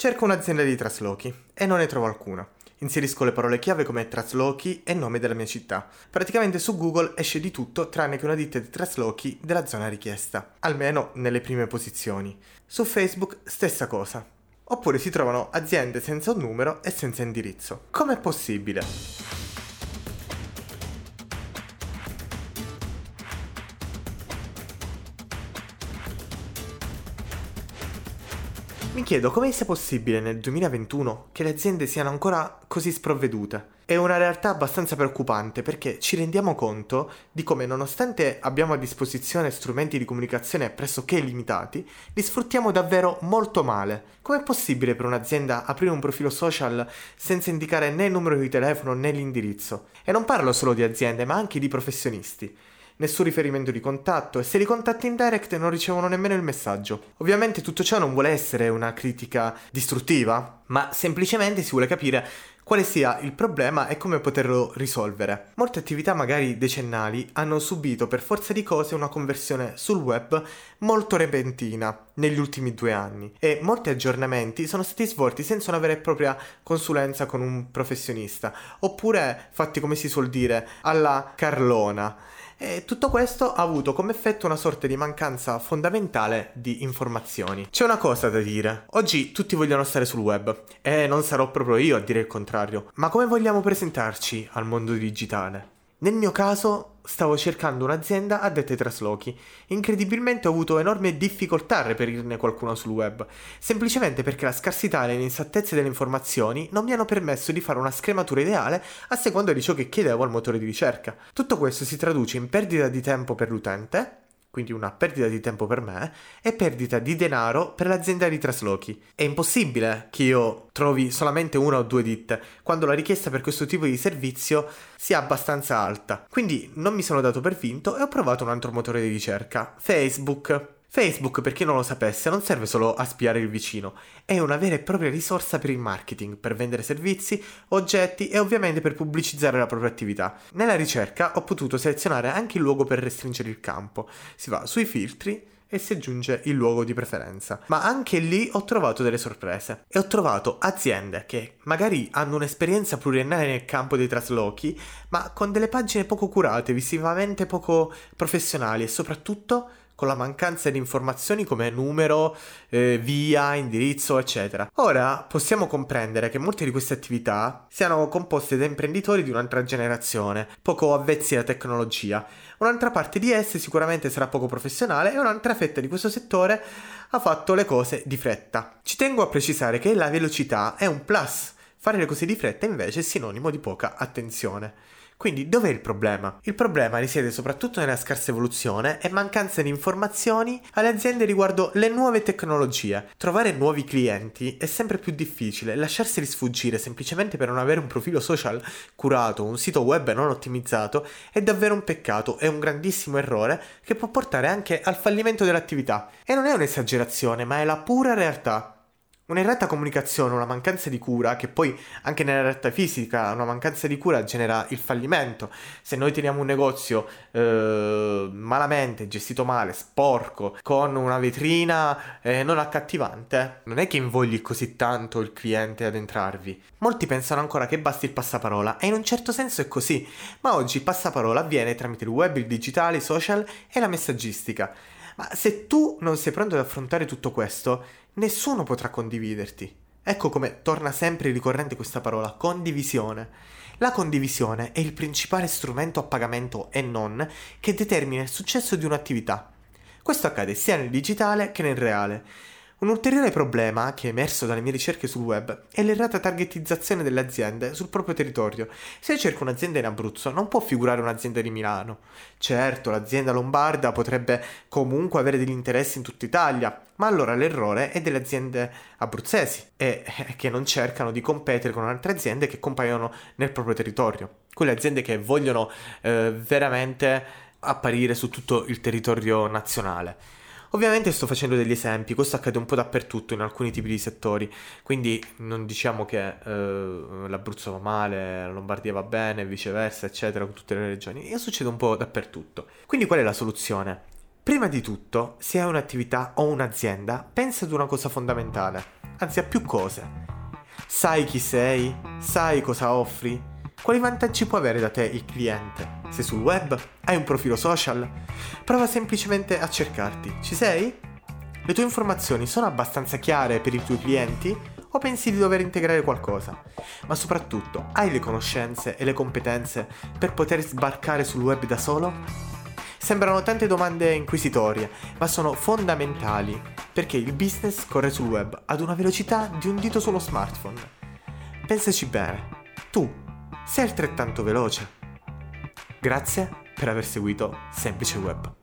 Cerco un'azienda di traslochi e non ne trovo alcuna. Inserisco le parole chiave come traslochi e nome della mia città. Praticamente su Google esce di tutto tranne che una ditta di traslochi della zona richiesta, almeno nelle prime posizioni. Su Facebook stessa cosa. Oppure si trovano aziende senza un numero e senza indirizzo. Com'è possibile? Mi chiedo come sia possibile nel 2021 che le aziende siano ancora così sprovvedute. È una realtà abbastanza preoccupante perché ci rendiamo conto di come nonostante abbiamo a disposizione strumenti di comunicazione pressoché limitati, li sfruttiamo davvero molto male. Com'è possibile per un'azienda aprire un profilo social senza indicare né il numero di telefono né l'indirizzo? E non parlo solo di aziende ma anche di professionisti nessun riferimento di contatto e se li contatti in direct non ricevono nemmeno il messaggio. Ovviamente tutto ciò non vuole essere una critica distruttiva, ma semplicemente si vuole capire quale sia il problema e come poterlo risolvere. Molte attività magari decennali hanno subito per forza di cose una conversione sul web molto repentina negli ultimi due anni e molti aggiornamenti sono stati svolti senza una vera e propria consulenza con un professionista oppure fatti come si suol dire alla carlona. E tutto questo ha avuto come effetto una sorta di mancanza fondamentale di informazioni. C'è una cosa da dire. Oggi tutti vogliono stare sul web e non sarò proprio io a dire il contrario. Ma come vogliamo presentarci al mondo digitale? Nel mio caso stavo cercando un'azienda addetta ai traslochi. Incredibilmente ho avuto enorme difficoltà a reperirne qualcuno sul web, semplicemente perché la scarsità e l'inesattezza delle informazioni non mi hanno permesso di fare una scrematura ideale a seconda di ciò che chiedevo al motore di ricerca. Tutto questo si traduce in perdita di tempo per l'utente, quindi una perdita di tempo per me, e perdita di denaro per l'azienda di traslochi. È impossibile che io trovi solamente una o due ditte, quando la richiesta per questo tipo di servizio sia abbastanza alta. Quindi non mi sono dato per vinto e ho provato un altro motore di ricerca, Facebook. Facebook, per chi non lo sapesse, non serve solo a spiare il vicino, è una vera e propria risorsa per il marketing, per vendere servizi, oggetti e ovviamente per pubblicizzare la propria attività. Nella ricerca ho potuto selezionare anche il luogo per restringere il campo. Si va sui filtri e si aggiunge il luogo di preferenza. Ma anche lì ho trovato delle sorprese e ho trovato aziende che magari hanno un'esperienza pluriennale nel campo dei traslochi, ma con delle pagine poco curate, visivamente poco professionali e soprattutto con la mancanza di informazioni come numero, eh, via, indirizzo, eccetera. Ora possiamo comprendere che molte di queste attività siano composte da imprenditori di un'altra generazione, poco avvezzi alla tecnologia. Un'altra parte di esse sicuramente sarà poco professionale e un'altra fetta di questo settore ha fatto le cose di fretta. Ci tengo a precisare che la velocità è un plus. Fare le cose di fretta invece è sinonimo di poca attenzione. Quindi dov'è il problema? Il problema risiede soprattutto nella scarsa evoluzione e mancanza di informazioni alle aziende riguardo le nuove tecnologie. Trovare nuovi clienti è sempre più difficile, lasciarseli sfuggire semplicemente per non avere un profilo social curato, un sito web non ottimizzato è davvero un peccato e un grandissimo errore che può portare anche al fallimento dell'attività. E non è un'esagerazione, ma è la pura realtà. Un'errata comunicazione, una mancanza di cura, che poi anche nella realtà fisica una mancanza di cura genera il fallimento. Se noi teniamo un negozio eh, malamente, gestito male, sporco, con una vetrina eh, non accattivante, non è che invogli così tanto il cliente ad entrarvi. Molti pensano ancora che basti il passaparola e in un certo senso è così, ma oggi il passaparola avviene tramite il web, il digitale, i social e la messaggistica. Ma se tu non sei pronto ad affrontare tutto questo, nessuno potrà condividerti. Ecco come torna sempre ricorrente questa parola, condivisione. La condivisione è il principale strumento a pagamento e non che determina il successo di un'attività. Questo accade sia nel digitale che nel reale. Un ulteriore problema che è emerso dalle mie ricerche sul web è l'errata targetizzazione delle aziende sul proprio territorio. Se cerco un'azienda in Abruzzo non può figurare un'azienda di Milano. Certo, l'azienda lombarda potrebbe comunque avere degli interessi in tutta Italia, ma allora l'errore è delle aziende abruzzesi e eh, che non cercano di competere con altre aziende che compaiono nel proprio territorio. Quelle aziende che vogliono eh, veramente apparire su tutto il territorio nazionale. Ovviamente sto facendo degli esempi, questo accade un po' dappertutto in alcuni tipi di settori, quindi non diciamo che eh, l'Abruzzo va male, la Lombardia va bene, viceversa, eccetera, con tutte le regioni, e succede un po' dappertutto. Quindi qual è la soluzione? Prima di tutto, se hai un'attività o un'azienda, pensa ad una cosa fondamentale, anzi a più cose. Sai chi sei? Sai cosa offri? Quali vantaggi può avere da te il cliente? Sei sul web? Hai un profilo social? Prova semplicemente a cercarti. Ci sei? Le tue informazioni sono abbastanza chiare per i tuoi clienti o pensi di dover integrare qualcosa? Ma soprattutto, hai le conoscenze e le competenze per poter sbarcare sul web da solo? Sembrano tante domande inquisitorie, ma sono fondamentali perché il business corre sul web ad una velocità di un dito sullo smartphone. Pensaci bene, tu sei altrettanto veloce. Grazie per aver seguito Semplice Web.